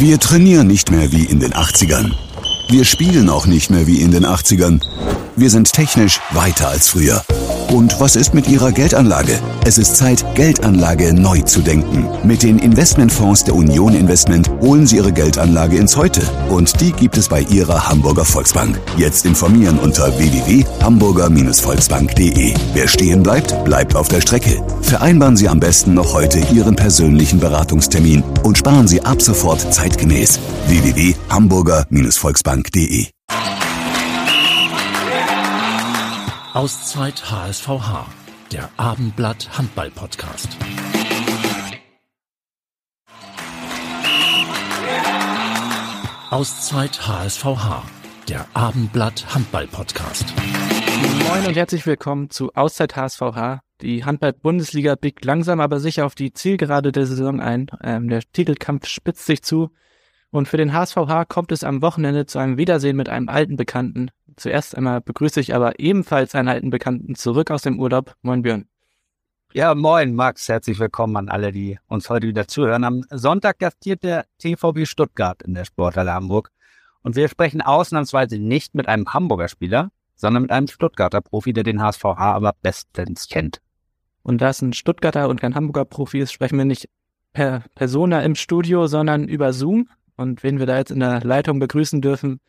Wir trainieren nicht mehr wie in den 80ern. Wir spielen auch nicht mehr wie in den 80ern. Wir sind technisch weiter als früher. Und was ist mit Ihrer Geldanlage? Es ist Zeit, Geldanlage neu zu denken. Mit den Investmentfonds der Union Investment holen Sie Ihre Geldanlage ins Heute. Und die gibt es bei Ihrer Hamburger Volksbank. Jetzt informieren unter www.hamburger-volksbank.de. Wer stehen bleibt, bleibt auf der Strecke. Vereinbaren Sie am besten noch heute Ihren persönlichen Beratungstermin und sparen Sie ab sofort zeitgemäß. www.hamburger-volksbank.de Auszeit HSVH, der Abendblatt Handball Podcast. Auszeit HSVH, der Abendblatt Handball Podcast. Moin und herzlich willkommen zu Auszeit HSVH. Die Handball-Bundesliga biegt langsam aber sicher auf die Zielgerade der Saison ein. Ähm, der Titelkampf spitzt sich zu. Und für den HSVH kommt es am Wochenende zu einem Wiedersehen mit einem alten Bekannten. Zuerst einmal begrüße ich aber ebenfalls einen alten Bekannten zurück aus dem Urlaub. Moin Björn. Ja, moin Max, herzlich willkommen an alle, die uns heute wieder zuhören. Am Sonntag gastiert der TVB Stuttgart in der Sporthalle Hamburg. Und wir sprechen ausnahmsweise nicht mit einem Hamburger Spieler, sondern mit einem Stuttgarter Profi, der den HSVH aber bestens kennt. Und da es ein Stuttgarter und kein Hamburger Profi ist, sprechen wir nicht per Persona im Studio, sondern über Zoom. Und wen wir da jetzt in der Leitung begrüßen dürfen,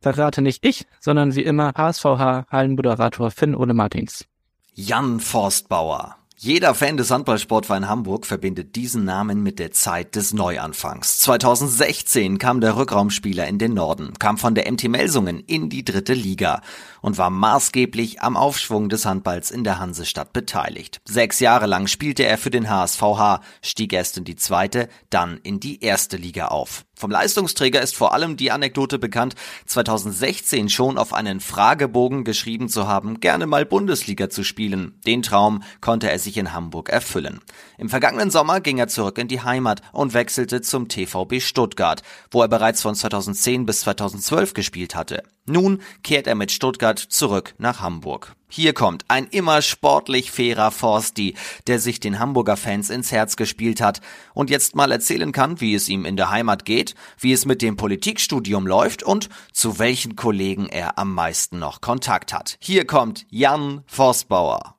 verrate nicht ich, sondern wie immer HSVH Hallenmoderator Finn Ole Martins. Jan Forstbauer. Jeder Fan des Handballsportverein Hamburg verbindet diesen Namen mit der Zeit des Neuanfangs. 2016 kam der Rückraumspieler in den Norden, kam von der MT Melsungen in die dritte Liga und war maßgeblich am Aufschwung des Handballs in der Hansestadt beteiligt. Sechs Jahre lang spielte er für den HSVH, stieg erst in die zweite, dann in die erste Liga auf. Vom Leistungsträger ist vor allem die Anekdote bekannt, 2016 schon auf einen Fragebogen geschrieben zu haben, gerne mal Bundesliga zu spielen. Den Traum konnte er sich in Hamburg erfüllen. Im vergangenen Sommer ging er zurück in die Heimat und wechselte zum TVB Stuttgart, wo er bereits von 2010 bis 2012 gespielt hatte. Nun kehrt er mit Stuttgart zurück nach Hamburg. Hier kommt ein immer sportlich fairer Forsti, der sich den Hamburger Fans ins Herz gespielt hat und jetzt mal erzählen kann, wie es ihm in der Heimat geht, wie es mit dem Politikstudium läuft und zu welchen Kollegen er am meisten noch Kontakt hat. Hier kommt Jan Forstbauer.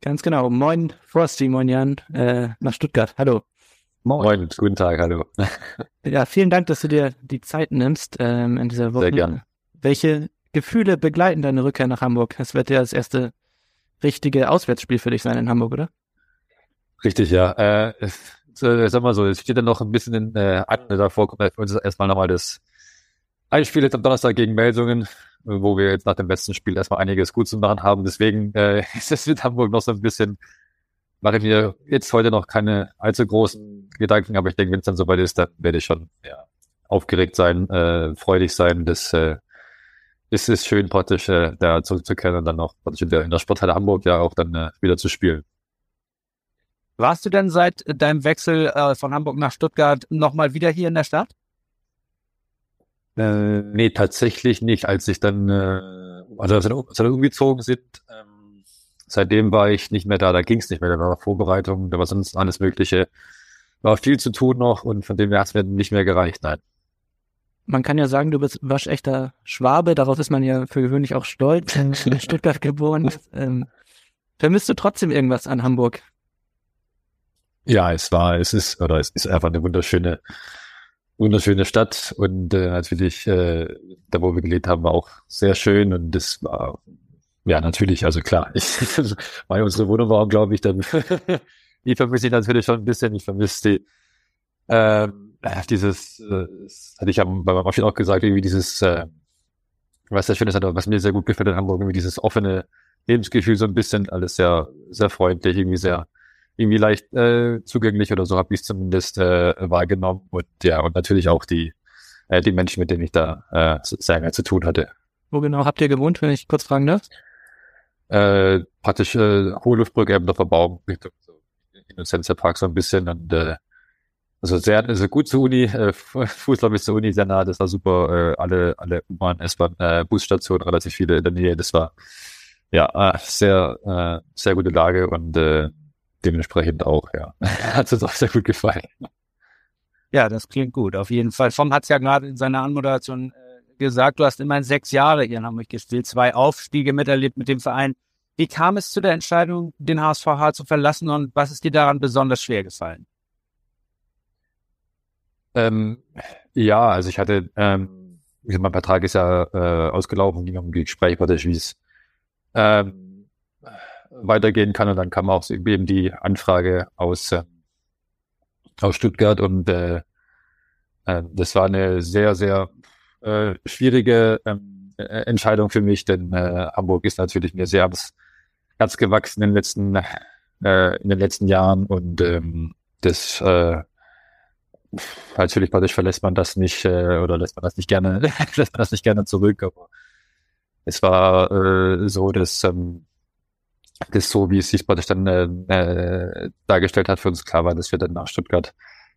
Ganz genau. Moin Frosty, moin Jan, äh, nach Stuttgart. Hallo. Moin. Moin, guten Tag, hallo. ja, vielen Dank, dass du dir die Zeit nimmst ähm, in dieser Woche. Sehr gerne. Welche Gefühle begleiten deine Rückkehr nach Hamburg? Es wird ja das erste richtige Auswärtsspiel für dich sein in Hamburg, oder? Richtig, ja. Äh, sag mal so, es steht dann noch ein bisschen in, äh, an, davor kommt für uns erstmal nochmal das Einspiel jetzt am Donnerstag gegen Melsungen, wo wir jetzt nach dem besten Spiel erstmal einiges gut zu machen haben. Deswegen äh, ist es mit Hamburg noch so ein bisschen, mache ich mir jetzt heute noch keine allzu großen Gedanken, aber ich denke, wenn es dann soweit ist, dann werde ich schon ja, aufgeregt sein, äh, freudig sein, das äh, ist es schön, praktisch äh, da zurückzukehren und dann auch praktisch in der, in der Sporthalle Hamburg ja auch dann äh, wieder zu spielen. Warst du denn seit deinem Wechsel äh, von Hamburg nach Stuttgart nochmal wieder hier in der Stadt? Äh, nee, tatsächlich nicht. Als ich dann, äh, also als wir, als wir umgezogen sind, ähm, seitdem war ich nicht mehr da, da ging es nicht mehr, da war Vorbereitung, da war sonst alles Mögliche. War viel zu tun noch und von dem her hat es mir nicht mehr gereicht, nein man kann ja sagen, du bist waschechter Schwabe, darauf ist man ja für gewöhnlich auch stolz, in Stuttgart geboren. Ist. Ähm, vermisst du trotzdem irgendwas an Hamburg? Ja, es war, es ist, oder es ist einfach eine wunderschöne, wunderschöne Stadt. Und äh, natürlich, äh, da wo wir gelebt haben, war auch sehr schön. Und das war, ja, natürlich, also klar, ich, weil unsere Wohnung war, glaube ich, dann, die vermisse ich natürlich schon ein bisschen, ich vermisse die, ähm, dieses, äh, hatte ich ja bei meinem Abschied auch gesagt, irgendwie dieses, äh, was sehr schön ist, was mir sehr gut gefällt in Hamburg, irgendwie dieses offene Lebensgefühl, so ein bisschen, alles sehr, sehr freundlich, irgendwie sehr, irgendwie leicht äh, zugänglich oder so habe ich es zumindest äh, wahrgenommen und ja, und natürlich auch die, äh, die Menschen, mit denen ich da äh, sehr lange zu tun hatte. Wo genau habt ihr gewohnt, wenn ich kurz fragen darf? Äh, praktisch äh, Hohe Luftbrücke, eben der Verbauung Richtung so Innocentia Park so ein bisschen und äh, also sehr, also gut zur Uni, äh, Fußlauf ist zur Uni sehr nah, das war super, äh, alle, alle U-Bahn, S-Bahn, äh, Busstationen, relativ viele in der Nähe, das war ja äh, sehr, äh, sehr gute Lage und äh, dementsprechend auch, ja, hat uns auch sehr gut gefallen. Ja, das klingt gut, auf jeden Fall. Vom hat es ja gerade in seiner Anmoderation äh, gesagt, du hast immerhin sechs Jahre hier in Hamburg gespielt, zwei Aufstiege miterlebt mit dem Verein. Wie kam es zu der Entscheidung, den HSVH zu verlassen und was ist dir daran besonders schwer gefallen? Ähm, ja, also ich hatte, ähm, mein Vertrag ist ja äh, ausgelaufen, ging um Gespräch, wie es ähm, weitergehen kann. Und dann kam auch eben die Anfrage aus, äh, aus Stuttgart. Und äh, äh, das war eine sehr, sehr äh, schwierige ähm, äh, Entscheidung für mich, denn äh, Hamburg ist natürlich mir sehr ans Herz gewachsen in den letzten, äh, in den letzten Jahren. Und ähm, das äh, natürlich praktisch verlässt man das nicht äh, oder lässt man das nicht gerne, lässt man das nicht gerne zurück, aber es war äh, so, dass ähm, das so, wie es sich praktisch dann äh, äh, dargestellt hat, für uns klar war, dass wir dann nach Stuttgart,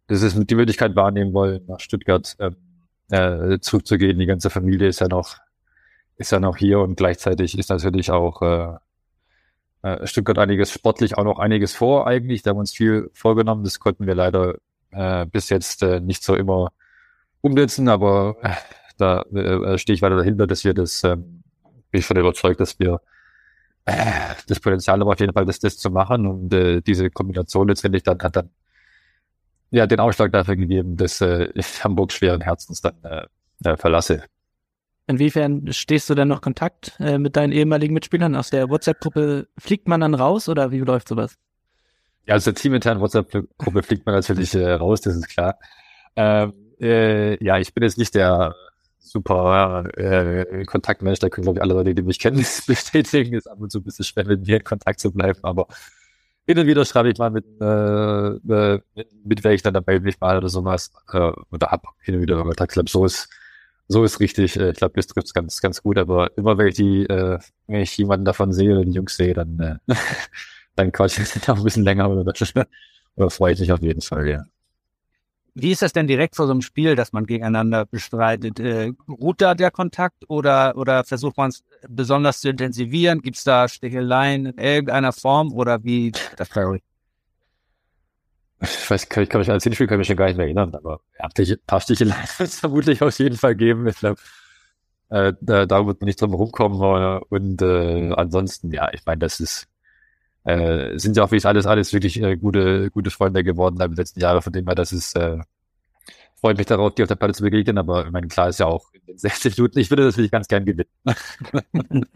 das ist die Möglichkeit wahrnehmen wollen, nach Stuttgart ähm, äh, zurückzugehen. Die ganze Familie ist ja noch, ist ja noch hier und gleichzeitig ist natürlich auch äh, äh, Stuttgart einiges sportlich auch noch einiges vor eigentlich. Da haben wir uns viel vorgenommen. Das konnten wir leider äh, bis jetzt äh, nicht so immer umsetzen, aber äh, da äh, stehe ich weiter dahinter, dass wir das, äh, bin ich von überzeugt, dass wir äh, das Potenzial haben auf jeden Fall, das, das zu machen und äh, diese Kombination letztendlich dann hat dann ja den Ausschlag dafür gegeben, dass äh, ich Hamburg schweren Herzens dann äh, äh, verlasse. Inwiefern stehst du denn noch Kontakt äh, mit deinen ehemaligen Mitspielern aus der WhatsApp-Gruppe? Fliegt man dann raus oder wie läuft sowas? Ja, aus der teaminternen WhatsApp-Gruppe fliegt man natürlich äh, raus, das ist klar. Ähm, äh, ja, ich bin jetzt nicht der super äh, Kontaktmensch, da können glaube ich alle Leute, die mich kennen, bestätigen, ist ab und zu ein bisschen schwer mit mir in Kontakt zu bleiben, aber hin und wieder schreibe ich mal mit, äh, äh mit, mit welchen, dann melde mich mal oder sowas, äh, oder hab hin und wieder Kontakt, ich glaube, so ist so ist richtig. Äh, ich glaube, das trifft es ganz, ganz gut. Aber immer wenn ich die, äh, wenn ich jemanden davon sehe oder die Jungs sehe, dann, äh, dann quatsch ich noch ein bisschen länger oder, oder freue ich mich auf jeden Fall, ja. Wie ist das denn direkt vor so einem Spiel, dass man gegeneinander bestreitet? Äh, ruht da der Kontakt oder, oder versucht man es besonders zu intensivieren? Gibt es da Sticheleien in irgendeiner Form oder wie? Das ich weiß, kann, ich kann mich an Zielspiel kann mich schon gar nicht mehr erinnern, aber ein paar Sticheleien wird es vermutlich auf jeden Fall geben. Ich glaube, äh, da, da wird man nicht drum rumkommen. Äh, und äh, ansonsten, ja, ich meine, das ist äh, sind ja auch wie ich alles, alles wirklich äh, gute, gute Freunde geworden in den letzten Jahren, von dem her, das ist äh, freut mich darauf, die auf der Platte zu begegnen, aber ich meine, klar ist ja auch in den 60 Minuten, ich würde das wirklich ganz gern gewinnen.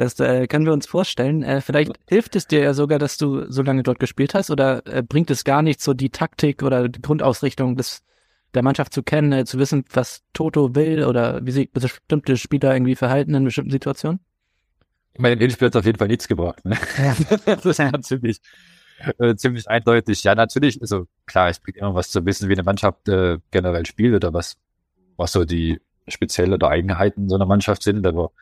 Das äh, können wir uns vorstellen. Äh, vielleicht hilft es dir ja sogar, dass du so lange dort gespielt hast oder äh, bringt es gar nicht so die Taktik oder die Grundausrichtung des, der Mannschaft zu kennen, äh, zu wissen, was Toto will oder wie sich bestimmte Spieler irgendwie verhalten in bestimmten Situationen? Ich meine, in dem Spiel hat es auf jeden Fall nichts gebracht. Ne? Ja. das ist ja ziemlich, äh, ziemlich eindeutig. Ja, natürlich, also klar, es bringt immer was zu wissen, wie eine Mannschaft äh, generell spielt oder was, was so die spezielle oder Eigenheiten so einer Mannschaft sind, aber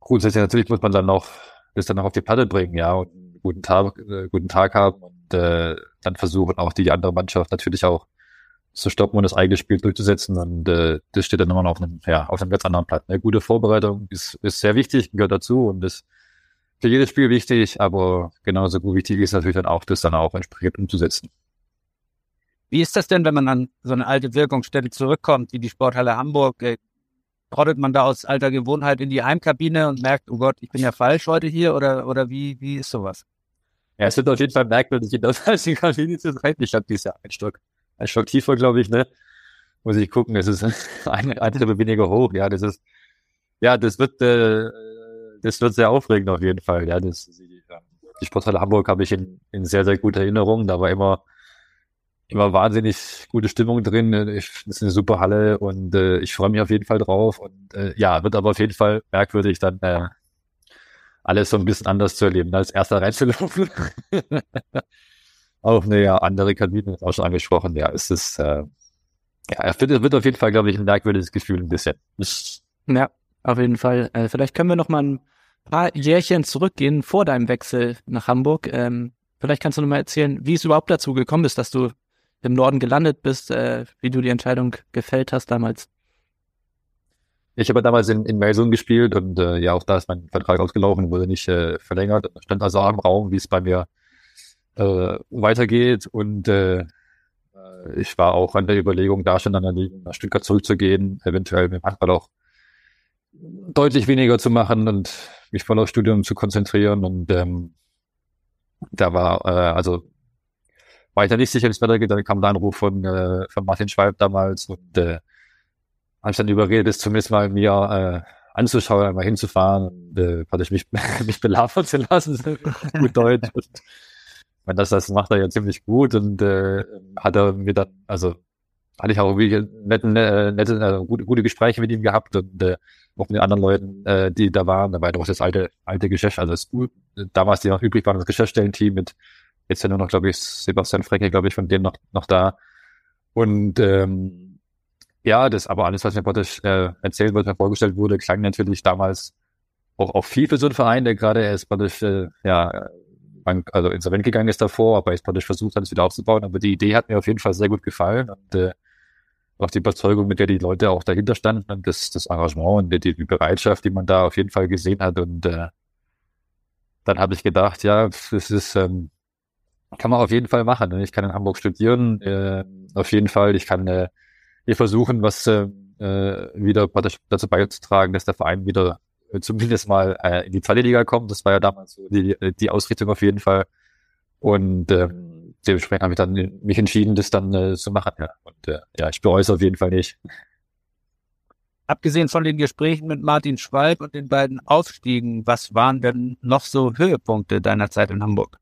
grundsätzlich natürlich muss man dann noch das dann noch auf die Platte bringen, ja, und einen guten Tag, äh, guten Tag haben und äh, dann versuchen auch die andere Mannschaft natürlich auch zu stoppen und das eigene Spiel durchzusetzen. Und äh, das steht dann immer noch auf einem, ja, auf einem ganz anderen Platz. Eine gute Vorbereitung ist, ist sehr wichtig, gehört dazu und ist für jedes Spiel wichtig, aber genauso gut wichtig ist natürlich dann auch, das dann auch entsprechend umzusetzen. Wie ist das denn, wenn man an so eine alte Wirkungsstätte zurückkommt, wie die Sporthalle Hamburg? Äh, trottet man da aus alter Gewohnheit in die Heimkabine und merkt, oh Gott, ich bin ja falsch heute hier oder, oder wie, wie ist sowas? Ja, es wird auf jeden Fall merkwürdig, in der alten Kabine zu sein. Ich habe dieses Jahr ein Stock, ein Stock tiefer, glaube ich, ne? Muss ich gucken, es ist eine, eine Treppe weniger hoch. Ja, das ist, ja, das wird, äh, das wird sehr aufregend auf jeden Fall. Ja, das, die, Sporthalle Hamburg habe ich in, in sehr, sehr guter Erinnerung. Da war immer immer wahnsinnig gute Stimmung drin. Ich, das ist eine super Halle und äh, ich freue mich auf jeden Fall drauf. Und äh, ja, wird aber auf jeden Fall merkwürdig, dann äh, alles so ein bisschen anders zu erleben, als erster reinzulaufen. auch eine ja, andere Kabine, auch schon angesprochen. Ja, es ist, äh, ja, es wird, wird auf jeden Fall, glaube ich, ein merkwürdiges Gefühl ein bisschen. Ja, auf jeden Fall. Äh, vielleicht können wir noch mal ein paar Jährchen zurückgehen vor deinem Wechsel nach Hamburg. Ähm, vielleicht kannst du noch mal erzählen, wie es überhaupt dazu gekommen ist, dass du im Norden gelandet bist, äh, wie du die Entscheidung gefällt hast damals. Ich habe damals in, in Melsungen gespielt und äh, ja, auch da ist mein Vertrag ausgelaufen, wurde nicht äh, verlängert. Stand also im Raum, wie es bei mir äh, weitergeht. Und äh, Äh, ich war auch an der Überlegung, da schon an der Liga nach Stuttgart zurückzugehen, eventuell mit Handball auch deutlich weniger zu machen und mich voll aufs Studium zu konzentrieren. Und ähm, da war, äh, also da nicht sicher, wie es weitergeht. Dann kam der Anruf von, äh, von Martin Schwalb damals und äh, habe ich dann überredet, es zumindest mal mir äh, anzuschauen, mal hinzufahren und äh, hatte ich mich, mich belabern zu lassen, gut Deutsch. Und, wenn das, das macht er ja ziemlich gut und äh, hat er mir dann, also hatte ich auch irgendwie nette, äh, nette, äh, gute, gute Gespräche mit ihm gehabt und äh, auch mit den anderen Leuten, äh, die da waren. Da war doch das alte, alte Geschäft, also das, damals die noch übrig waren, das Geschäftsstellenteam mit jetzt ja nur noch, glaube ich, Sebastian Frecke, glaube ich, von denen noch, noch da. Und ähm, ja, das aber alles, was mir praktisch äh, erzählt wurde, mir vorgestellt wurde, klang natürlich damals auch, auch viel für so einen Verein, der gerade erst praktisch, äh, ja, Bank, also insolvent gegangen ist davor, aber jetzt praktisch versucht hat, es wieder aufzubauen. Aber die Idee hat mir auf jeden Fall sehr gut gefallen und äh, auch die Überzeugung, mit der die Leute auch dahinter standen und das, das Engagement und die, die Bereitschaft, die man da auf jeden Fall gesehen hat. Und äh, dann habe ich gedacht, ja, das ist, ähm, kann man auf jeden Fall machen. Ich kann in Hamburg studieren, äh, auf jeden Fall. Ich kann äh, hier versuchen, was äh, äh wieder dazu beizutragen, dass der Verein wieder zumindest mal äh, in die zweite Liga kommt. Das war ja damals so die, äh, die Ausrichtung auf jeden Fall. Und ähm, dementsprechend habe ich dann mich entschieden, das dann äh, zu machen. Ja. Und äh, ja, ich bereue es auf jeden Fall nicht. Abgesehen von den Gesprächen mit Martin Schwalb und den beiden Aufstiegen, was waren denn noch so Höhepunkte deiner Zeit in Hamburg?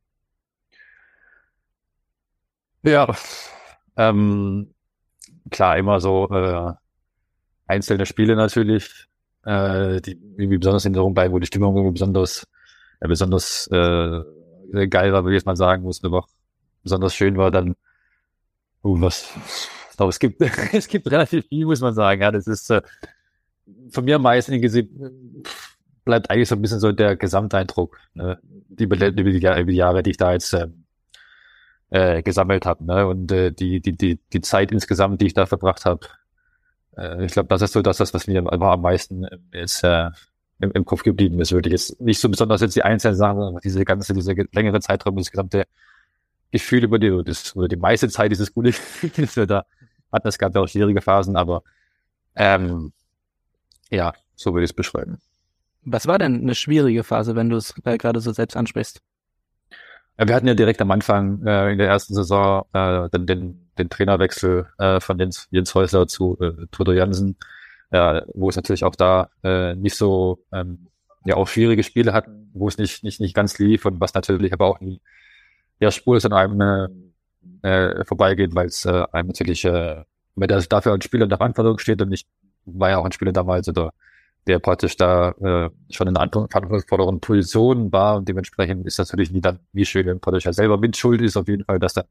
Ja, ähm, klar, immer so äh, einzelne Spiele natürlich, äh, die irgendwie besonders in Erinnerung bleiben, wo die Stimmung irgendwie besonders, äh, besonders äh, geil war, würde ich jetzt mal sagen, wo es auch besonders schön war, dann, uh, was, ich glaube, es gibt, es gibt relativ viel, muss man sagen, ja, das ist äh, von mir am meisten gesehen, bleibt eigentlich so ein bisschen so der Gesamteindruck, ne? die, über, die, über die Jahre, die ich da jetzt äh, äh, gesammelt habe, ne? und äh, die, die, die, die Zeit insgesamt, die ich da verbracht habe, äh, ich glaube, das ist so das, was mir am meisten jetzt äh, im, im Kopf geblieben ist. Würde ich jetzt nicht so besonders jetzt die einzelnen Sachen, sondern diese ganze, diese längere Zeitraum, das gesamte Gefühl über die, das, oder die meiste Zeit dieses gute Gefühl, das wir da hatten. Es gab ja auch schwierige Phasen, aber ähm, ja, so würde ich es beschreiben. Was war denn eine schwierige Phase, wenn du es äh, gerade so selbst ansprichst? Wir hatten ja direkt am Anfang äh, in der ersten Saison äh, den, den, den Trainerwechsel äh, von Jens, Jens Häusler zu äh, Toto Jansen, äh, wo es natürlich auch da äh, nicht so ähm, ja auch schwierige Spiele hatten, wo es nicht nicht nicht ganz lief und was natürlich aber auch nie ja spurlos an einem äh, äh, vorbeigeht, weil es äh, einem natürlich äh, wenn der dafür als Spieler in der Verantwortung steht und ich war ja auch ein Spieler damals oder der praktisch da äh, schon in einer verantwortungsvolleren Position war und dementsprechend ist das natürlich nie dann wie schön, praktisch ja selber mit Schuld ist, auf jeden Fall, dass da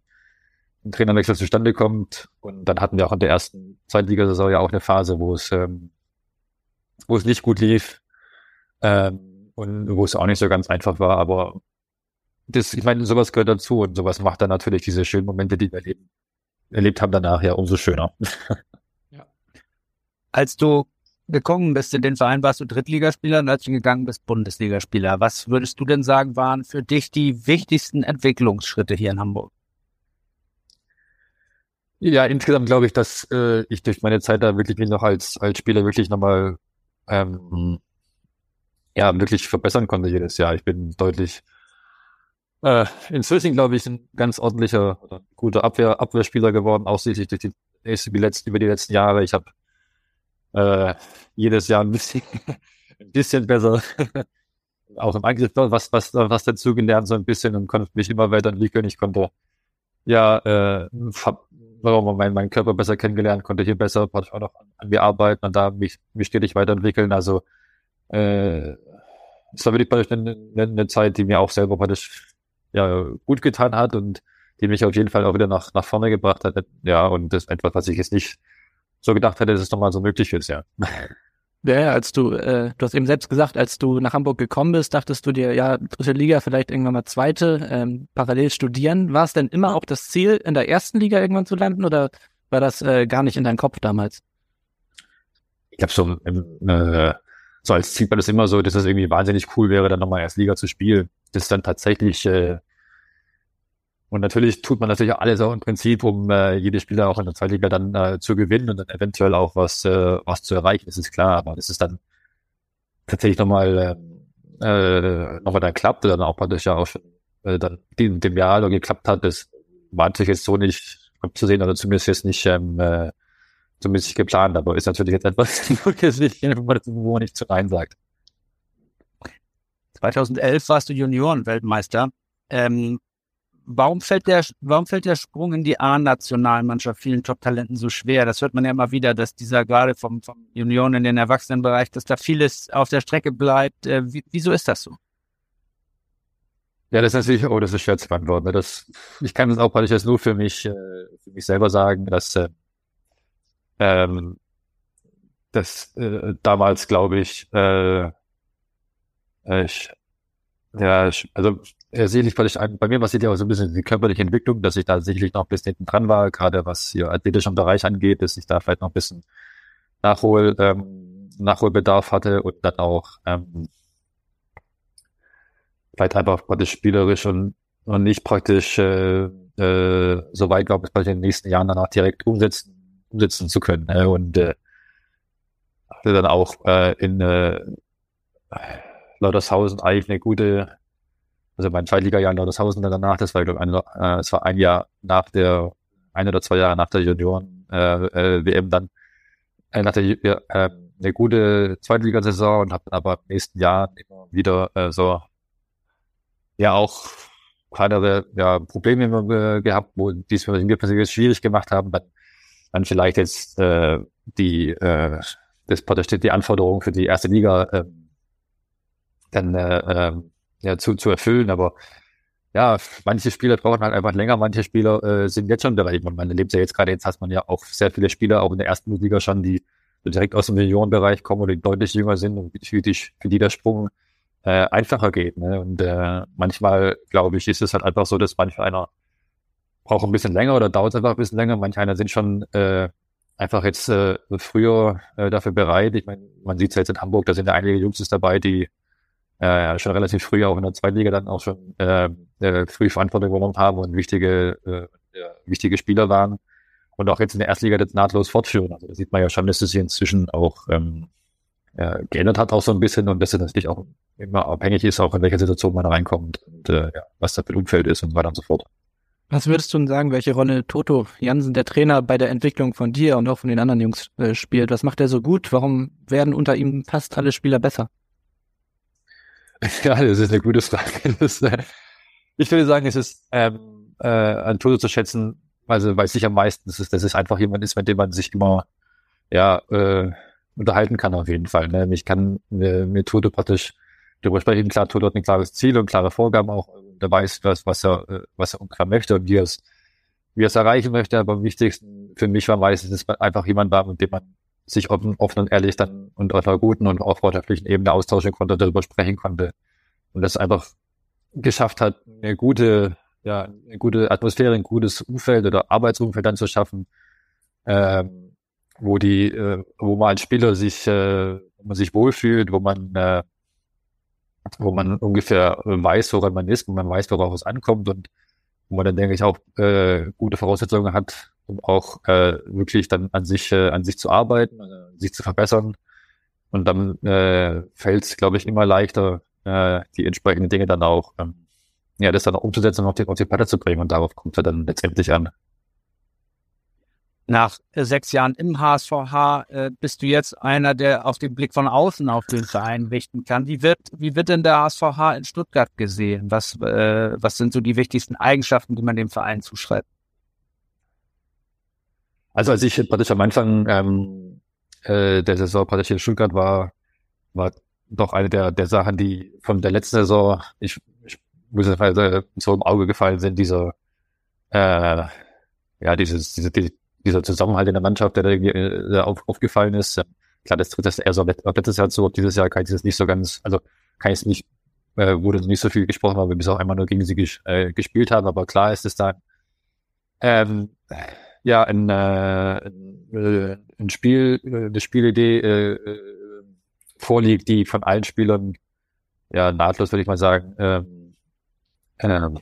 ein Trainerwechsel zustande kommt. Und dann hatten wir auch in der ersten Zweitligasaison ja auch eine Phase, wo es, ähm, wo es nicht gut lief ähm, und wo es auch nicht so ganz einfach war, aber das, ich meine, sowas gehört dazu und sowas macht dann natürlich diese schönen Momente, die wir erleben, erlebt haben, danach ja umso schöner. Ja. Als du gekommen bist in den Verein, warst du Drittligaspieler und als du gegangen bist, Bundesligaspieler. Was würdest du denn sagen, waren für dich die wichtigsten Entwicklungsschritte hier in Hamburg? Ja, insgesamt glaube ich, dass äh, ich durch meine Zeit da wirklich mich noch als, als Spieler wirklich nochmal ähm, ja, wirklich verbessern konnte jedes Jahr. Ich bin deutlich äh, inzwischen, glaube ich, ein ganz ordentlicher guter Abwehr, Abwehrspieler geworden, ausschließlich durch die, die letzten, über die letzten Jahre. Ich habe äh, jedes Jahr ein bisschen, ein bisschen besser. auch im Angriff was, was, was dazu gelernt, so ein bisschen und konnte mich immer weiterentwickeln. Ich konnte ja, äh, warum mein, meinen Körper besser kennengelernt, konnte hier besser auch noch an, an mir arbeiten und da mich, mich stetig weiterentwickeln. Also äh, es war wirklich eine, eine, eine Zeit, die mir auch selber praktisch ja, gut getan hat und die mich auf jeden Fall auch wieder nach, nach vorne gebracht hat. Ja, und das ist etwas, was ich jetzt nicht so gedacht hätte, dass es nochmal so möglich ist, ja. Ja, als du, äh, du hast eben selbst gesagt, als du nach Hamburg gekommen bist, dachtest du dir, ja, dritte Liga, vielleicht irgendwann mal zweite, ähm, parallel studieren. War es denn immer auch das Ziel, in der ersten Liga irgendwann zu landen oder war das äh, gar nicht in deinem Kopf damals? Ich habe so, äh, so als Ziel war das immer so, dass es irgendwie wahnsinnig cool wäre, dann nochmal erst Liga zu spielen. Das ist dann tatsächlich äh, Und natürlich tut man natürlich alles auch im Prinzip, um äh, jede Spieler auch in der Zweitliga dann äh, zu gewinnen und dann eventuell auch was, äh, was zu erreichen, das ist klar. Aber das ist dann tatsächlich nochmal äh, äh, nochmal dann klappt oder dann auch praktisch ja auch äh, dann in dem Jahr geklappt hat, das war natürlich jetzt so nicht abzusehen oder zumindest jetzt nicht ähm, äh, zumindest nicht geplant, aber ist natürlich jetzt etwas, wo man nicht zu rein sagt. 2011 warst du Junioren-Weltmeister. Ähm, warum fällt der, warum fällt der Sprung in die A-Nationalmannschaft vielen Top-Talenten so schwer? Das hört man ja immer wieder, dass dieser gerade vom, vom Junioren in den Erwachsenenbereich, dass da vieles auf der Strecke bleibt. Äh, wieso ist das so? Ja, das ist natürlich, oh, das ist schwer zu beantworten. Ne? Das, ich kann das auch praktisch jetzt nur für mich, äh, für mich selber sagen, dass, äh, ähm, das äh, damals, glaube ich, äh, äh ich, ja, also äh, sicherlich vielleicht ein, bei mir es ja auch so ein bisschen die körperliche Entwicklung, dass ich da sicherlich noch ein bisschen hinten dran war, gerade was hier athletischen Bereich angeht, dass ich da vielleicht noch ein bisschen Nachhol, ähm, Nachholbedarf hatte und dann auch ähm, vielleicht einfach praktisch spielerisch und, und nicht praktisch äh, äh, so weit, glaube ich, bei den nächsten Jahren danach direkt umsetzen, umsetzen zu können. Ne? Und äh, hatte dann auch äh, in äh, Lautershausen eigentlich eine gute, also mein Zweitliga-Jahr in Lautershausen danach, das war, glaube ich, ein, äh, es war ein Jahr nach der, ein oder zwei Jahre nach der Junioren-WM äh, äh, dann, äh, nach der äh, eine gute Zweitligasaison und habe aber im nächsten Jahr immer wieder äh, so ja auch kleinere ja, Probleme äh, gehabt, wo die es schwierig gemacht haben, dann, dann vielleicht jetzt äh, die äh, das steht die Anforderung für die erste Liga äh, dann äh, äh, ja, zu, zu erfüllen. Aber ja, manche Spieler brauchen halt einfach länger, manche Spieler äh, sind jetzt schon bereit. Man erlebt ja jetzt gerade, jetzt hat man ja auch sehr viele Spieler, auch in der ersten Liga schon, die direkt aus dem Millionenbereich kommen oder die deutlich jünger sind und für die, für die der Sprung äh, einfacher geht. Ne? Und äh, manchmal, glaube ich, ist es halt einfach so, dass manche einer braucht ein bisschen länger oder dauert einfach ein bisschen länger. Manche einer sind schon äh, einfach jetzt äh, früher äh, dafür bereit. Ich meine, man sieht es jetzt in Hamburg, da sind ja einige Jungs dabei, die äh, schon relativ früh auch in der Zweitliga dann auch schon äh, äh, früh Verantwortung übernommen haben und wichtige, äh, wichtige Spieler waren und auch jetzt in der Erstliga das nahtlos fortführen. Also da sieht man ja schon, dass es sich inzwischen auch ähm, äh, geändert hat auch so ein bisschen und dass es natürlich auch immer abhängig ist, auch in welcher Situation man reinkommt und äh, ja, was da für ein Umfeld ist und weiter und so fort. Was würdest du denn sagen, welche Rolle Toto Jansen, der Trainer, bei der Entwicklung von dir und auch von den anderen Jungs äh, spielt? Was macht er so gut? Warum werden unter ihm fast alle Spieler besser? Ja, das ist eine gute Frage. Das, äh, ich würde sagen, es ist ähm, äh, an Toto zu schätzen, also weil sich am meisten, ist, dass es einfach jemand ist, mit dem man sich immer ja äh, unterhalten kann auf jeden Fall. Ne? Ich kann mir, mir Toto praktisch darüber sprechen. Klar, Toto hat ein klares Ziel und klare Vorgaben auch. Der weiß, was, was er, äh, was er ungefähr möchte und wie er es, wie er es erreichen möchte. Aber am wichtigsten für mich war meistens, dass man einfach jemand war, mit dem man sich offen, offen und ehrlich dann und auf einer guten und auch freundschaftlichen Ebene austauschen konnte, darüber sprechen konnte. Und das einfach geschafft hat, eine gute, ja, eine gute Atmosphäre, ein gutes Umfeld oder Arbeitsumfeld dann zu schaffen, ähm, wo die, äh, wo man als Spieler sich, äh, wo man sich wohlfühlt, wo man, äh, wo man ungefähr weiß, woran man ist, wo man weiß, worauf es ankommt und wo man dann, denke ich, auch äh, gute Voraussetzungen hat, um auch äh, wirklich dann an sich, äh, an sich zu arbeiten, äh, sich zu verbessern. Und dann äh, fällt es, glaube ich, immer leichter, äh, die entsprechenden Dinge dann auch, ähm, ja, das dann auch umzusetzen und auf die, auf die Platte zu bringen. Und darauf kommt es dann letztendlich an. Nach äh, sechs Jahren im HSVH äh, bist du jetzt einer, der auf den Blick von außen auf den Verein richten kann. Wie wird, wie wird denn der HSVH in Stuttgart gesehen? Was, äh, was sind so die wichtigsten Eigenschaften, die man dem Verein zuschreibt? Also als ich praktisch am Anfang ähm, äh, der Saison praktisch in Stuttgart war, war doch eine der, der Sachen, die von der letzten Saison, ich, ich muss sagen, so im Auge gefallen sind, dieser, äh, ja, dieses, diese, die, dieser Zusammenhalt in der Mannschaft, der da äh, auf, aufgefallen ist. Klar, das tritt das eher so letztes Jahr zu, dieses Jahr kann ich das nicht so ganz, also kann ich es nicht, äh, wurde nicht so viel gesprochen, weil wir bis auch einmal nur gegen sie ges äh, gespielt haben, aber klar ist es da ähm, ja ein, äh, ein Spiel, eine Spielidee äh, vorliegt, die von allen Spielern ja nahtlos, würde ich mal sagen, ähm, ähm,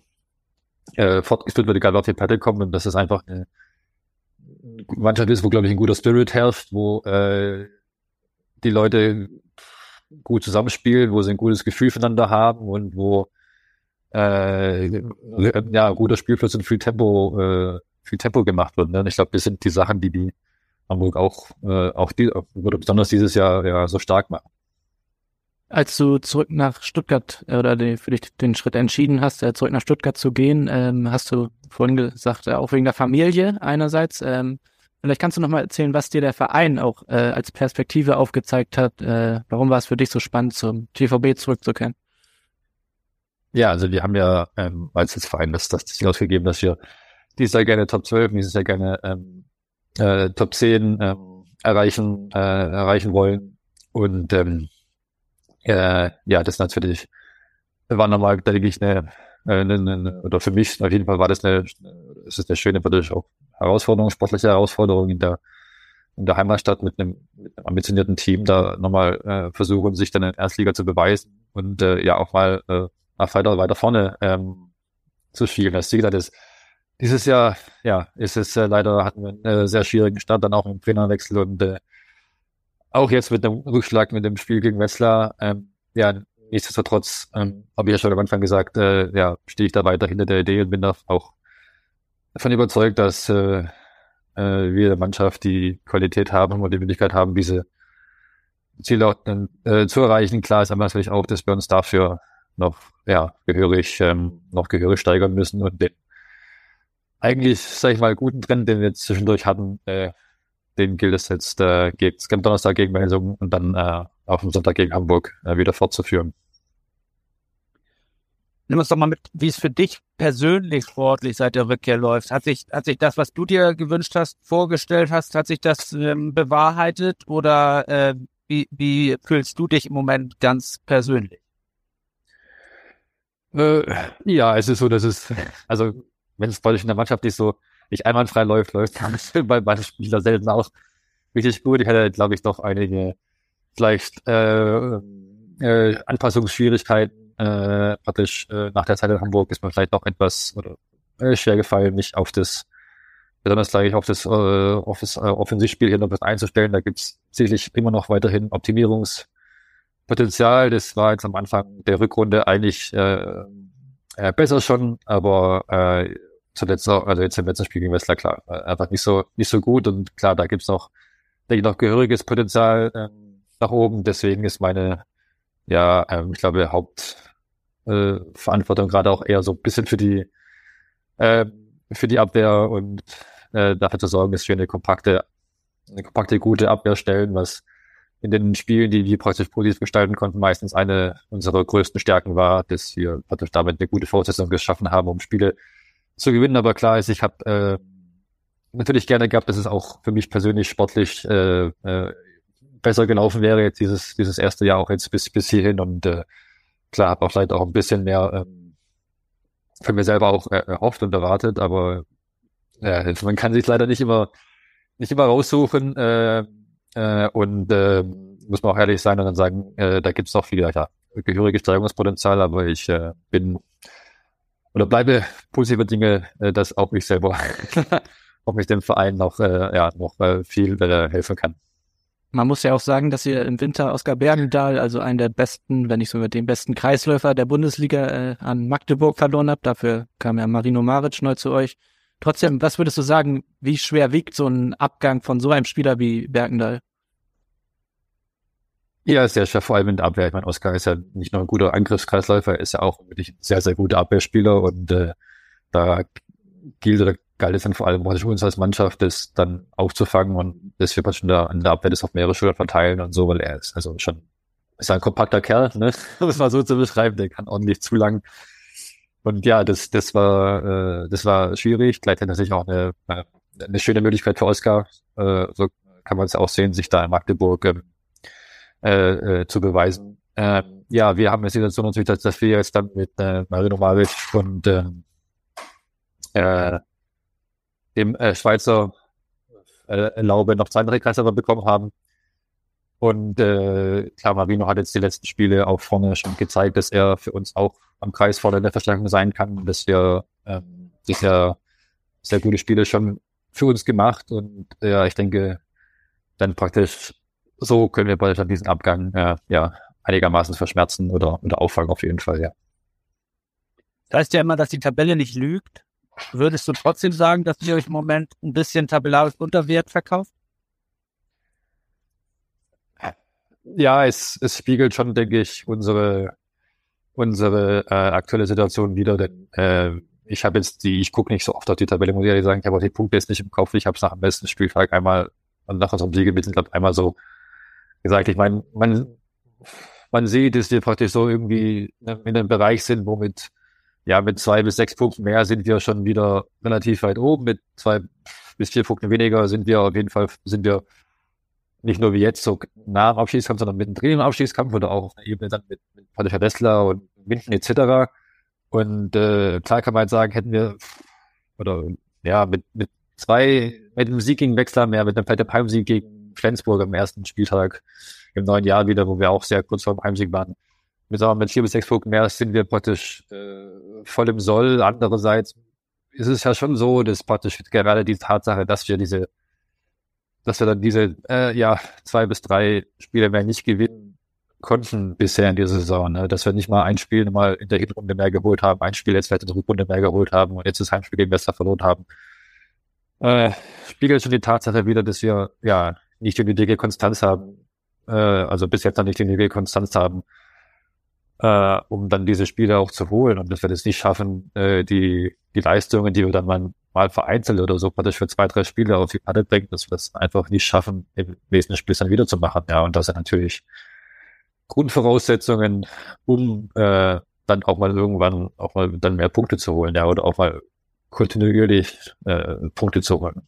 äh, fortgeführt wird, egal wer auf die Platte kommt und das ist einfach eine Mannschaft ist, wo, glaube ich, ein guter Spirit herrscht, wo äh, die Leute gut zusammenspielen, wo sie ein gutes Gefühl füreinander haben und wo äh, ja, guter Spielfluss und viel Tempo, äh, viel Tempo gemacht wird. Ne? Und ich glaube, das sind die Sachen, die die Hamburg auch, äh, auch die, oder besonders dieses Jahr ja so stark machen. Als du zurück nach Stuttgart äh, oder die, für dich den Schritt entschieden hast, äh, zurück nach Stuttgart zu gehen, ähm, hast du vorhin gesagt, äh, auch wegen der Familie einerseits. Ähm, vielleicht kannst du noch mal erzählen, was dir der Verein auch äh, als Perspektive aufgezeigt hat. Äh, warum war es für dich so spannend, zum TVB zurückzukehren? Ja, also wir haben ja ähm, als Verein das, das Ziel ausgegeben, dass wir dieses Jahr gerne Top 12, dieses Jahr gerne ähm, äh, Top 10 ähm, erreichen, äh, erreichen wollen. Und ähm, äh, ja, das natürlich war nochmal, denke ich, eine, eine, eine, oder für mich auf jeden Fall war das eine, es ist eine schöne, natürlich auch Herausforderung, sportliche Herausforderung in der, in der Heimatstadt mit einem, mit einem ambitionierten Team da nochmal äh, versuchen, sich dann in der Erstliga zu beweisen und äh, ja auch mal äh, weiter, weiter vorne ähm, zu spielen. Das Ziel ist, dieses Jahr, ja, ist es äh, leider, hatten wir einen äh, sehr schwierigen Start, dann auch im Trainerwechsel und äh, auch jetzt mit dem Rückschlag mit dem Spiel gegen Wetzlar, ähm, ja, nichtsdestotrotz, ähm, habe ich ja schon am Anfang gesagt, äh, ja, stehe ich da weiter hinter der Idee und bin da auch davon überzeugt, dass äh, äh, wir der Mannschaft die Qualität haben und die Möglichkeit haben, diese Ziele auch, äh, zu erreichen. Klar ist aber natürlich auch, dass wir uns dafür noch ja, gehörig, ähm, noch gehörig steigern müssen und den eigentlich, sag ich mal, guten Trend, den wir jetzt zwischendurch hatten, äh, den gilt es jetzt äh, gegen, am Donnerstag gegen Melsungen und dann äh, auf dem Sonntag gegen Hamburg äh, wieder fortzuführen. Nimm uns doch mal mit, wie es für dich persönlich sportlich seit der Rückkehr läuft. Hat sich, hat sich das, was du dir gewünscht hast, vorgestellt hast, hat sich das ähm, bewahrheitet oder äh, wie, wie fühlst du dich im Moment ganz persönlich? Äh, ja, es ist so, dass es, also wenn es bei euch in der Mannschaft nicht so nicht einwandfrei läuft, läuft es bei manchen Spielern selten auch richtig gut. Ich hatte, glaube ich, doch einige vielleicht äh, äh, Anpassungsschwierigkeiten. Äh, praktisch äh, nach der Zeit in Hamburg ist mir vielleicht noch etwas oder, äh, schwer gefallen, mich auf das besonders gleich auf das, äh, auf das äh, Offensivspiel hier noch einzustellen. Da gibt es sicherlich immer noch weiterhin Optimierungspotenzial. Das war jetzt am Anfang der Rückrunde eigentlich äh, äh, besser schon, aber äh, zuletzt auch, also jetzt im letzten Spiel gegen Westler, klar, einfach nicht so, nicht so gut und klar, da gibt's noch, denke ich, noch gehöriges Potenzial ähm, nach oben. Deswegen ist meine, ja, ähm, ich glaube, Hauptverantwortung äh, gerade auch eher so ein bisschen für die, äh, für die Abwehr und äh, dafür zu sorgen, dass wir eine kompakte, eine kompakte, gute Abwehr stellen, was in den Spielen, die wir praktisch positiv gestalten konnten, meistens eine unserer größten Stärken war, dass wir praktisch damit eine gute Voraussetzung geschaffen haben, um Spiele zu gewinnen. Aber klar ist, ich habe äh, natürlich gerne gehabt, dass es auch für mich persönlich sportlich äh, äh, besser gelaufen wäre jetzt dieses dieses erste Jahr auch jetzt bis bis hierhin und äh, klar habe auch vielleicht auch ein bisschen mehr ähm, für mir selber auch äh, erhofft und erwartet, aber äh, man kann sich leider nicht immer nicht immer raussuchen äh, äh, und äh, muss man auch ehrlich sein und dann sagen, äh, da gibt es noch viel ja, gehöriges Steigerungspotenzial, aber ich äh, bin oder bleibe positive Dinge, äh, dass auch ich selber, auch mich dem Verein noch, äh, ja, noch äh, viel helfen kann. Man muss ja auch sagen, dass ihr im Winter Oskar Bergendahl, also einen der besten, wenn nicht sogar den besten Kreisläufer der Bundesliga an Magdeburg verloren habt. Dafür kam ja Marino Maric neu zu euch. Trotzdem, was würdest du sagen, wie schwer wiegt so ein Abgang von so einem Spieler wie Bergendahl? Ja, sehr schwer, vor allem in der Abwehr. Ich meine, Oskar ist ja nicht nur ein guter Angriffskreisläufer, er ist ja auch wirklich ein sehr, sehr guter Abwehrspieler und äh, da gilt oder galt es dann vor allem für uns als Mannschaft, das dann aufzufangen und das wir schon da in der Abwehr das auf mehrere Schultern verteilen und so, weil er ist also schon ist ein kompakter Kerl, ne? um es mal so zu beschreiben, der kann ordentlich zu lang. Und ja, das, das war, äh, das war schwierig. Gleichzeitig natürlich auch eine, äh, eine schöne Möglichkeit für Oskar. Äh, so kann man es auch sehen, sich da in Magdeburg ähm, äh, äh, zu beweisen. Ähm, ja, wir haben eine Situation natürlich, dass, dass wir jetzt dann mit äh, Marino Maric und ähm, äh, dem äh, Schweizer äh, Laube noch zwei andere Kreisläufer bekommen haben. Und äh, klar, Marino hat jetzt die letzten Spiele auch vorne schon gezeigt, dass er für uns auch am Kreis vorne der Verstärkung sein kann, dass wir ähm, sicher sehr gute Spiele schon für uns gemacht. Und ja, ich denke, dann praktisch so können wir bald diesen Abgang äh, ja einigermaßen verschmerzen oder, oder auffangen auf jeden Fall, ja. Das heißt ja immer, dass die Tabelle nicht lügt. Würdest du trotzdem sagen, dass ihr euch im Moment ein bisschen tabellarisch unter Wert verkauft? Ja, es, es spiegelt schon, denke ich, unsere unsere äh, aktuelle Situation wieder, denn äh, ich habe jetzt die, ich gucke nicht so oft auf die Tabelle, muss ich ehrlich sagen, ich habe auch die Punkte jetzt nicht im Kopf, ich habe es nach dem besten Spieltag einmal, nach unserem Siege mit, glaube einmal so gesagt. Ich meine, man, man sieht, dass wir praktisch so irgendwie in einem Bereich sind, womit ja, mit zwei bis sechs Punkten mehr sind wir schon wieder relativ weit oben. Mit zwei bis vier Punkten weniger sind wir auf jeden Fall, sind wir nicht nur wie jetzt so nah am Abschießkampf, sondern mittendrin im Abschießkampf oder auch auf einer Ebene dann mit, mit Patricia Dessler und Winden etc. Und äh, klar kann man jetzt sagen, hätten wir oder ja, mit, mit zwei, mit einem Sieg gegen Wechsler mehr, mit einem vielleicht Heimsieg gegen Flensburg am ersten Spieltag im neuen Jahr wieder, wo wir auch sehr kurz vor dem Heimsieg waren, mit, sagen wir, mit vier bis sechs Punkten mehr sind wir praktisch äh, voll im Soll. Andererseits ist es ja schon so, dass praktisch gerade die Tatsache, dass wir diese, dass wir dann diese äh, ja zwei bis drei Spiele mehr nicht gewinnen konnten bisher in dieser Saison, ne? dass wir nicht mal ein Spiel mal in der Hinrunde mehr geholt haben, ein Spiel jetzt vielleicht in der Rückrunde mehr geholt haben und jetzt das Heimspiel gegen Wester verloren haben. Äh, spiegelt schon die Tatsache wieder, dass wir ja nicht die nötige Konstanz haben, äh, also bis jetzt noch nicht die nötige Konstanz haben, äh, um dann diese Spiele auch zu holen und dass wir das nicht schaffen, äh, die, die Leistungen, die wir dann mal, mal vereinzelt oder so praktisch für zwei, drei Spiele auf die Platte bringen, dass wir das einfach nicht schaffen, im nächsten Spiel dann wieder zu machen. Ja, und das sind natürlich Grundvoraussetzungen, um äh, dann auch mal irgendwann auch mal dann mehr Punkte zu holen, ja, oder auch mal kontinuierlich äh, Punkte zu holen.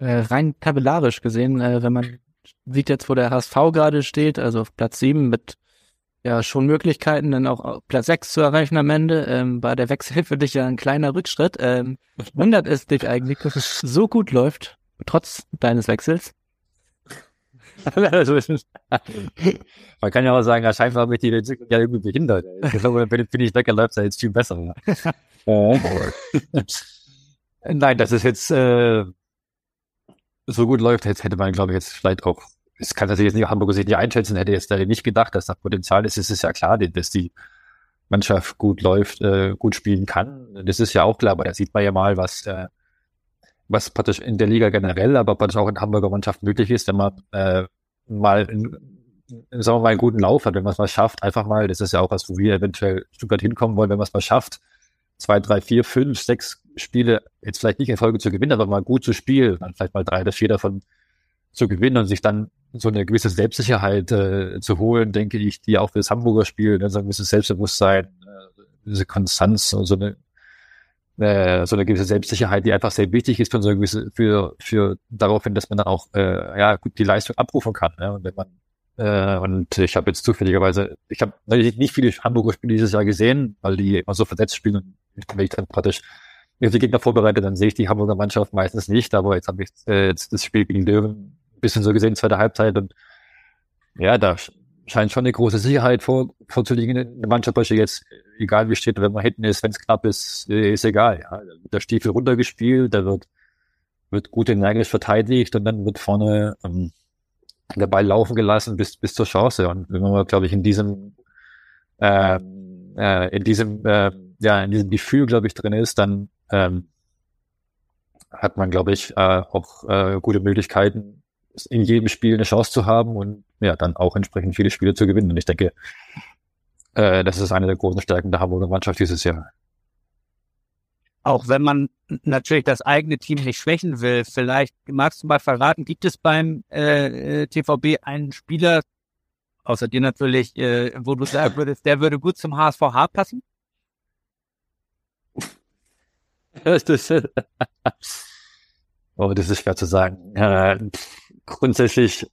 Äh, rein tabellarisch gesehen, äh, wenn man sieht jetzt, wo der HSV gerade steht, also auf Platz sieben mit ja schon Möglichkeiten, dann auch Platz 6 zu erreichen am Ende. Ähm, war der Wechsel für dich ja ein kleiner Rückschritt. Ähm, wundert es dich eigentlich, dass es so gut läuft, trotz deines Wechsels? also, man kann ja auch sagen, scheinbar mich die Entwicklung ja irgendwie behindert. Ich glaube, wenn, ich weg, läuft es ja jetzt viel besser. Nein, das ist jetzt äh, so gut läuft, jetzt hätte man, glaube ich, jetzt vielleicht auch das kann natürlich jetzt nicht Hamburger sich nicht einschätzen, hätte jetzt nicht gedacht, dass da Potenzial ist. Es ist ja klar, dass die Mannschaft gut läuft, äh, gut spielen kann. Das ist ja auch klar, aber da sieht man ja mal, was, äh, was praktisch in der Liga generell, aber praktisch auch in Hamburger Mannschaft möglich ist, wenn man äh, mal in, sagen wir mal, einen guten Lauf hat, wenn man es mal schafft, einfach mal, das ist ja auch was, wo wir eventuell ein hinkommen wollen, wenn man es mal schafft, zwei, drei, vier, fünf, sechs Spiele jetzt vielleicht nicht in Folge zu gewinnen, aber mal gut zu spielen, dann vielleicht mal drei oder vier davon zu gewinnen und sich dann so eine gewisse Selbstsicherheit äh, zu holen, denke ich, die auch für das Hamburger Spiel, ne, so ein gewisses Selbstbewusstsein, äh, diese Konstanz und so eine äh, so eine gewisse Selbstsicherheit, die einfach sehr wichtig ist für so eine gewisse, für, für darauf hin, dass man dann auch äh, ja gut die Leistung abrufen kann. Ne? Und wenn man äh, und ich habe jetzt zufälligerweise, ich habe natürlich nicht viele Hamburger Spiele dieses Jahr gesehen, weil die immer so versetzt spielen und wenn ich dann praktisch mir die Gegner vorbereite, dann sehe ich die Hamburger Mannschaft meistens nicht, aber jetzt habe ich äh, jetzt das Spiel gegen Löwen bisschen so gesehen, zweite Halbzeit. Und ja, da scheint schon eine große Sicherheit vor, vorzuliegen in der Mannschaft. Beispiel jetzt, egal wie steht, wenn man hinten ist, wenn es knapp ist, äh, ist egal. Ja. Der Stiefel runtergespielt, da wird, wird gut energisch verteidigt und dann wird vorne ähm, der Ball laufen gelassen bis, bis zur Chance. Und wenn man, glaube ich, in diesem, äh, äh, in diesem, äh, ja, in diesem Gefühl, glaube ich, drin ist, dann ähm, hat man, glaube ich, äh, auch äh, gute Möglichkeiten, in jedem Spiel eine Chance zu haben und ja, dann auch entsprechend viele Spiele zu gewinnen. Und ich denke, äh, das ist eine der großen Stärken der Hamburger Mannschaft dieses Jahr. Auch wenn man natürlich das eigene Team nicht schwächen will, vielleicht magst du mal verraten, gibt es beim äh, TVB einen Spieler, außer dir natürlich, äh, wo du sagen würdest, der würde gut zum HSVH passen? Das ist, oh, das ist schwer zu sagen. Äh, grundsätzlich,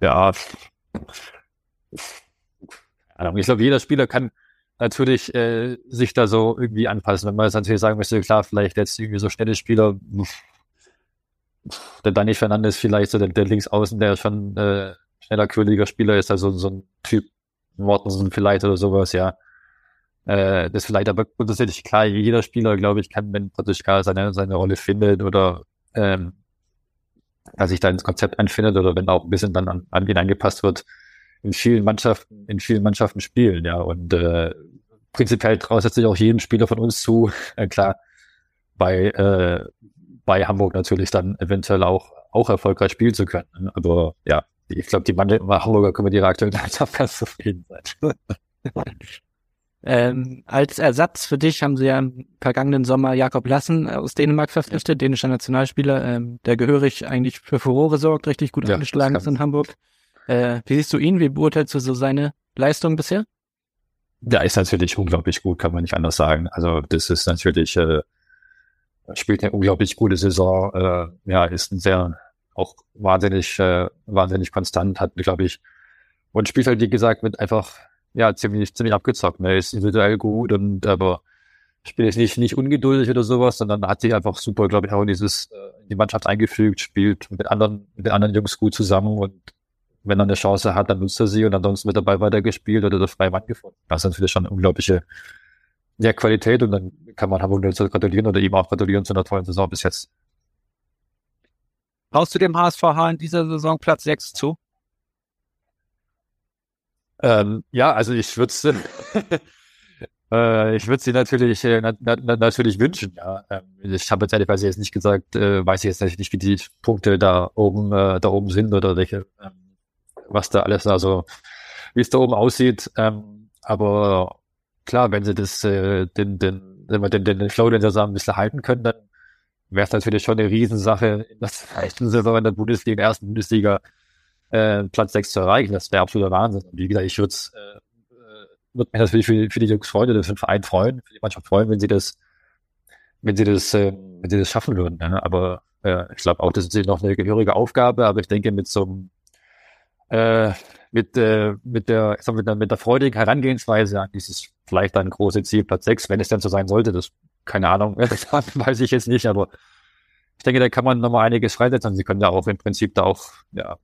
ja, ich glaube, jeder Spieler kann natürlich äh, sich da so irgendwie anpassen. Wenn man jetzt natürlich sagen möchte, klar, vielleicht jetzt irgendwie so schnelle Spieler, der Dani Fernandes vielleicht so der, der Linksaußen, der schon äh, schneller, quirliger Spieler ist, also so ein Typ Mortensen vielleicht oder sowas, ja. Äh, das vielleicht aber grundsätzlich klar, jeder Spieler, glaube ich, kann, wenn Portugal seine, seine Rolle findet oder ähm, sich da ins Konzept einfindet oder wenn auch ein bisschen dann an, an ihn angepasst wird, in vielen Mannschaften, in vielen Mannschaften spielen, ja. Und äh, prinzipiell traut sich auch jedem Spieler von uns zu, äh, klar, bei, äh, bei Hamburg natürlich dann eventuell auch, auch erfolgreich spielen zu können. Ne? Aber ja, ich glaube, die Hamburger können mit ihrer aktuellen Mannschaft ganz zufrieden sein. Ähm, als Ersatz für dich haben sie ja im vergangenen Sommer Jakob Lassen aus Dänemark verpflichtet, dänischer Nationalspieler, ähm, der gehörig eigentlich für Furore sorgt, richtig gut ja, angeschlagen ist in Hamburg. Äh, wie siehst du ihn? Wie beurteilst du so seine Leistung bisher? Der ist natürlich unglaublich gut, kann man nicht anders sagen. Also das ist natürlich, äh, spielt eine unglaublich gute Saison, äh, ja, ist ein sehr auch wahnsinnig, äh, wahnsinnig konstant, hat, glaube ich, und spielt halt, wie gesagt, mit einfach ja, ziemlich, ziemlich abgezockt. Ne? Ist individuell gut und aber spielt jetzt nicht, nicht ungeduldig oder sowas, sondern hat sich einfach super, glaube ich, auch in dieses, äh, in die Mannschaft eingefügt, spielt mit anderen, mit den anderen Jungs gut zusammen und wenn er eine Chance hat, dann nutzt er sie und ansonsten wird dabei weitergespielt oder der freie Mann gefunden. Das ist natürlich schon eine unglaubliche ja, Qualität und dann kann man Hamburg gratulieren oder ihm auch gratulieren zu einer tollen Saison bis jetzt. Brauchst du dem HSVH in dieser Saison Platz 6 zu? Ähm, ja, also ich würde es äh, ich würde sie natürlich äh, na, na, natürlich wünschen. Ja, ähm, ich habe jetzt ehrlicherweise jetzt nicht gesagt, äh, weiß ich jetzt nicht, wie die Punkte da oben äh, da oben sind oder welche ähm, was da alles also wie es da oben aussieht. Ähm, aber klar, wenn sie das äh, den den den den, den Flow den Saison ein bisschen halten können, dann wäre es natürlich schon eine Riesensache in Saison in der Bundesliga, in der ersten Bundesliga äh, Platz 6 zu erreichen. Das wäre absoluter Wahnsinn. Und wie gesagt, ich würde äh, äh, würde mich natürlich für, für die Jungs freuen, für den Verein freuen, für die Mannschaft freuen, wenn sie das, wenn sie das, äh, wenn sie das schaffen würden. Ne? Aber äh, ich glaube auch, das ist noch eine gehörige Aufgabe, aber ich denke mit so einem äh, mit, äh, mit der, ich sag, mit der, mit der freudigen Herangehensweise an dieses vielleicht ein große Ziel, Platz 6, wenn es denn so sein sollte, das, keine Ahnung, weiß ich jetzt nicht, aber ich denke, da kann man nochmal einiges freisetzen. Sie können ja auch im Prinzip da auch, ja,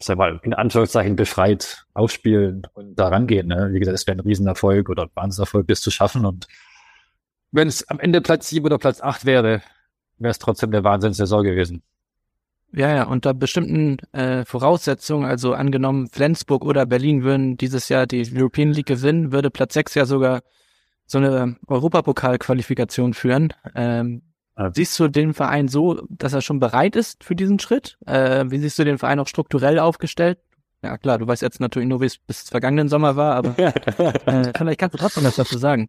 sag mal, in Anführungszeichen befreit aufspielen und da rangehen. Ne? Wie gesagt, es wäre ein Riesenerfolg oder ein Wahnsinnserfolg, das zu schaffen. Und wenn es am Ende Platz 7 oder Platz 8 wäre, wäre es trotzdem der Wahnsinnssaison gewesen. Ja, ja, unter bestimmten äh, Voraussetzungen, also angenommen Flensburg oder Berlin würden dieses Jahr die European League gewinnen, würde Platz 6 ja sogar so eine Europapokalqualifikation führen. Ähm, Siehst du den Verein so, dass er schon bereit ist für diesen Schritt? Äh, wie siehst du den Verein auch strukturell aufgestellt? Ja klar, du weißt jetzt natürlich nur, wie es bis vergangenen Sommer war, aber äh, vielleicht kannst du trotzdem was dazu sagen.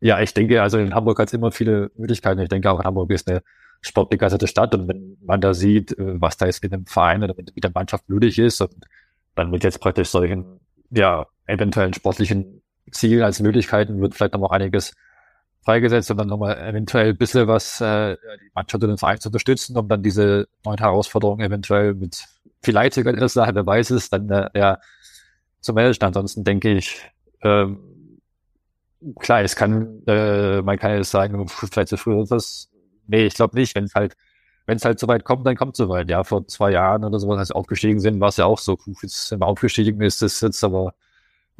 Ja, ich denke, also in Hamburg hat es immer viele Möglichkeiten. Ich denke auch, Hamburg ist eine sportbegeisterte Stadt und wenn man da sieht, äh, was da jetzt mit dem Verein oder mit, der Mannschaft nötig ist dann wird jetzt praktisch solchen, ja, eventuellen sportlichen Zielen als Möglichkeiten wird vielleicht noch mal einiges freigesetzt, um dann nochmal eventuell ein bisschen was äh, die Mannschaft und den Verein zu unterstützen, um dann diese neuen Herausforderungen eventuell mit vielleicht sogar in der Sache, wer weiß es, dann äh, ja, zu managen. Ansonsten denke ich, ähm, klar, es kann, äh, man kann jetzt sagen, vielleicht zu früh ist das. Nee, ich glaube nicht. Wenn es halt, wenn es halt so weit kommt, dann kommt es so weit. Ja, vor zwei Jahren oder sowas, als wir aufgestiegen sind, war es ja auch so. Jetzt sind wir aufgestiegen, ist es jetzt aber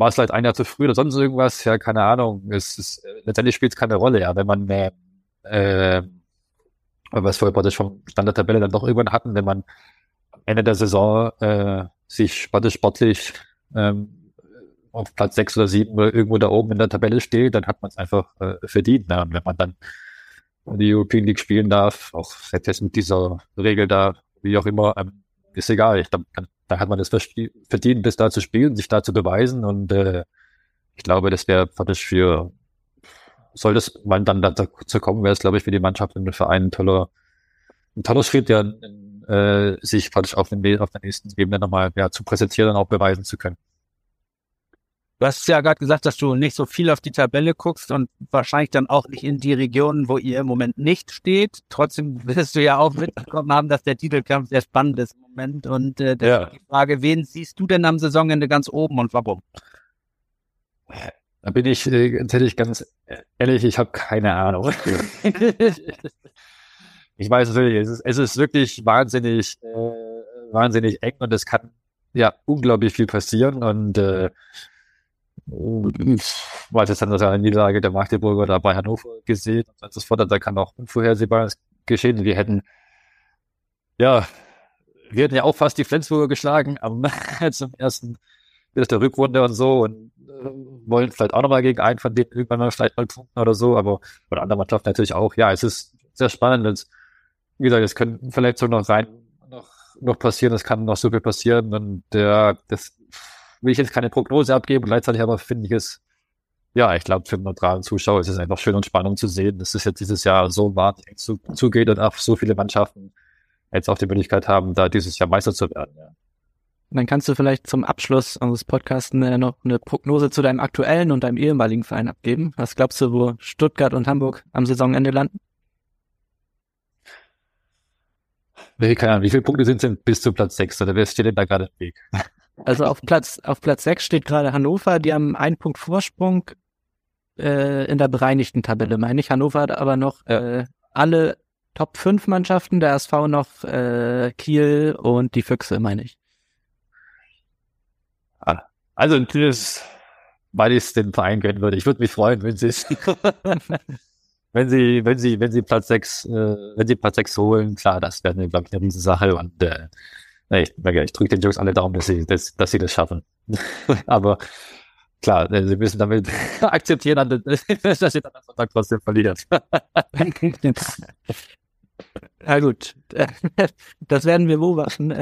war es vielleicht ein Jahr zu früh oder sonst irgendwas, ja, keine Ahnung. Es ist, letztendlich spielt es keine Rolle, ja, wenn man äh, äh, weil wir es vorher praktisch vom Stand der Tabelle dann doch irgendwann hatten, wenn man am Ende der Saison äh, sich sportlich, sportlich ähm, auf Platz sechs oder sieben oder irgendwo da oben in der Tabelle steht, dann hat man es einfach äh, verdient. Ne? Und wenn man dann die European League spielen darf, auch jetzt mit dieser Regel da, wie auch immer, ähm, ist egal. Ich glaube, da hat man es verdient, bis da zu spielen, sich da zu beweisen. Und äh, ich glaube, das wäre praktisch für, soll das mal dann dazu kommen, wäre es, glaube ich, für die Mannschaft und den Verein ein toller, ein toller Schritt, ja, äh, sich praktisch auf, den, auf der nächsten Ebene nochmal ja, zu präsentieren und auch beweisen zu können. Du hast ja gerade gesagt, dass du nicht so viel auf die Tabelle guckst und wahrscheinlich dann auch nicht in die Regionen, wo ihr im Moment nicht steht. Trotzdem wirst du ja auch mitbekommen haben, dass der Titelkampf sehr spannend ist im Moment. Und äh, ja. die Frage, wen siehst du denn am Saisonende ganz oben und warum? Da bin ich äh, tatsächlich ganz ehrlich, ich habe keine Ahnung. ich weiß natürlich, es ist, es ist wirklich wahnsinnig, äh, wahnsinnig eng und es kann ja unglaublich viel passieren und äh, weil jetzt dann das eine Niederlage der Magdeburger da bei Hannover gesehen und das fordert, da kann auch unvorhersehbares geschehen. Wir hätten ja, wir hätten ja auch fast die Flensburger geschlagen am zum ersten der Rückrunde und so und äh, wollen vielleicht auch nochmal gegen einen von denen irgendwann mal vielleicht mal punkten oder so, aber von anderen Mannschaften natürlich auch. Ja, es ist sehr spannend. Es, wie gesagt, es können Verletzungen noch rein noch, noch passieren, es kann noch so viel passieren und ja, das will ich jetzt keine Prognose abgeben, gleichzeitig aber finde ich es, ja, ich glaube, für einen neutralen Zuschauer ist es einfach schön und spannend zu sehen, dass es jetzt dieses Jahr so wahnsinnig zu, zugeht und auch so viele Mannschaften jetzt auch die Möglichkeit haben, da dieses Jahr Meister zu werden. Ja. Dann kannst du vielleicht zum Abschluss unseres Podcasts noch eine Prognose zu deinem aktuellen und deinem ehemaligen Verein abgeben. Was glaubst du, wo Stuttgart und Hamburg am Saisonende landen? Keine Ahnung, wie viele Punkte sind es denn bis zu Platz 6 oder wer steht denn da gerade im Weg? Also auf Platz, auf Platz 6 steht gerade Hannover, die haben einen Punkt Vorsprung äh, in der bereinigten Tabelle, meine ich. Hannover hat aber noch äh, alle Top 5 Mannschaften, der SV noch äh, Kiel und die Füchse, meine ich. Ah, also das, weil ich es den Verein gönnen würde. Ich würde mich freuen, wenn sie es wenn sie, wenn sie, wenn sie Platz 6, äh, wenn sie Platz 6 holen, klar, das wäre, glaube ich, eine Riesensache und äh, ich, ich drücke den Jungs alle Daumen, dass sie, dass, dass sie das schaffen. Aber klar, äh, sie müssen damit akzeptieren, dass sie dann am Sonntag trotzdem verlieren. Na gut, das werden wir beobachten.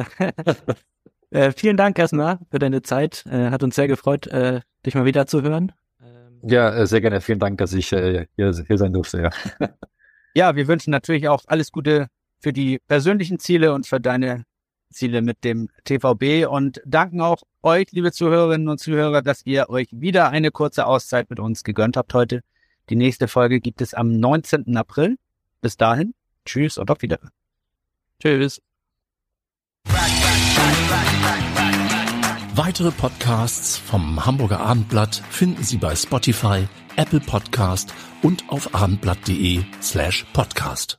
Äh, vielen Dank erstmal für deine Zeit. Äh, hat uns sehr gefreut, äh, dich mal wieder zu hören. Ähm, ja, äh, sehr gerne. Vielen Dank, dass ich äh, hier, hier sein durfte. Ja. ja, wir wünschen natürlich auch alles Gute für die persönlichen Ziele und für deine Ziele mit dem TVB und danken auch euch, liebe Zuhörerinnen und Zuhörer, dass ihr euch wieder eine kurze Auszeit mit uns gegönnt habt heute. Die nächste Folge gibt es am 19. April. Bis dahin, tschüss und auf Wiedersehen. Tschüss. Weitere Podcasts vom Hamburger Abendblatt finden Sie bei Spotify, Apple Podcast und auf abendblatt.de slash podcast.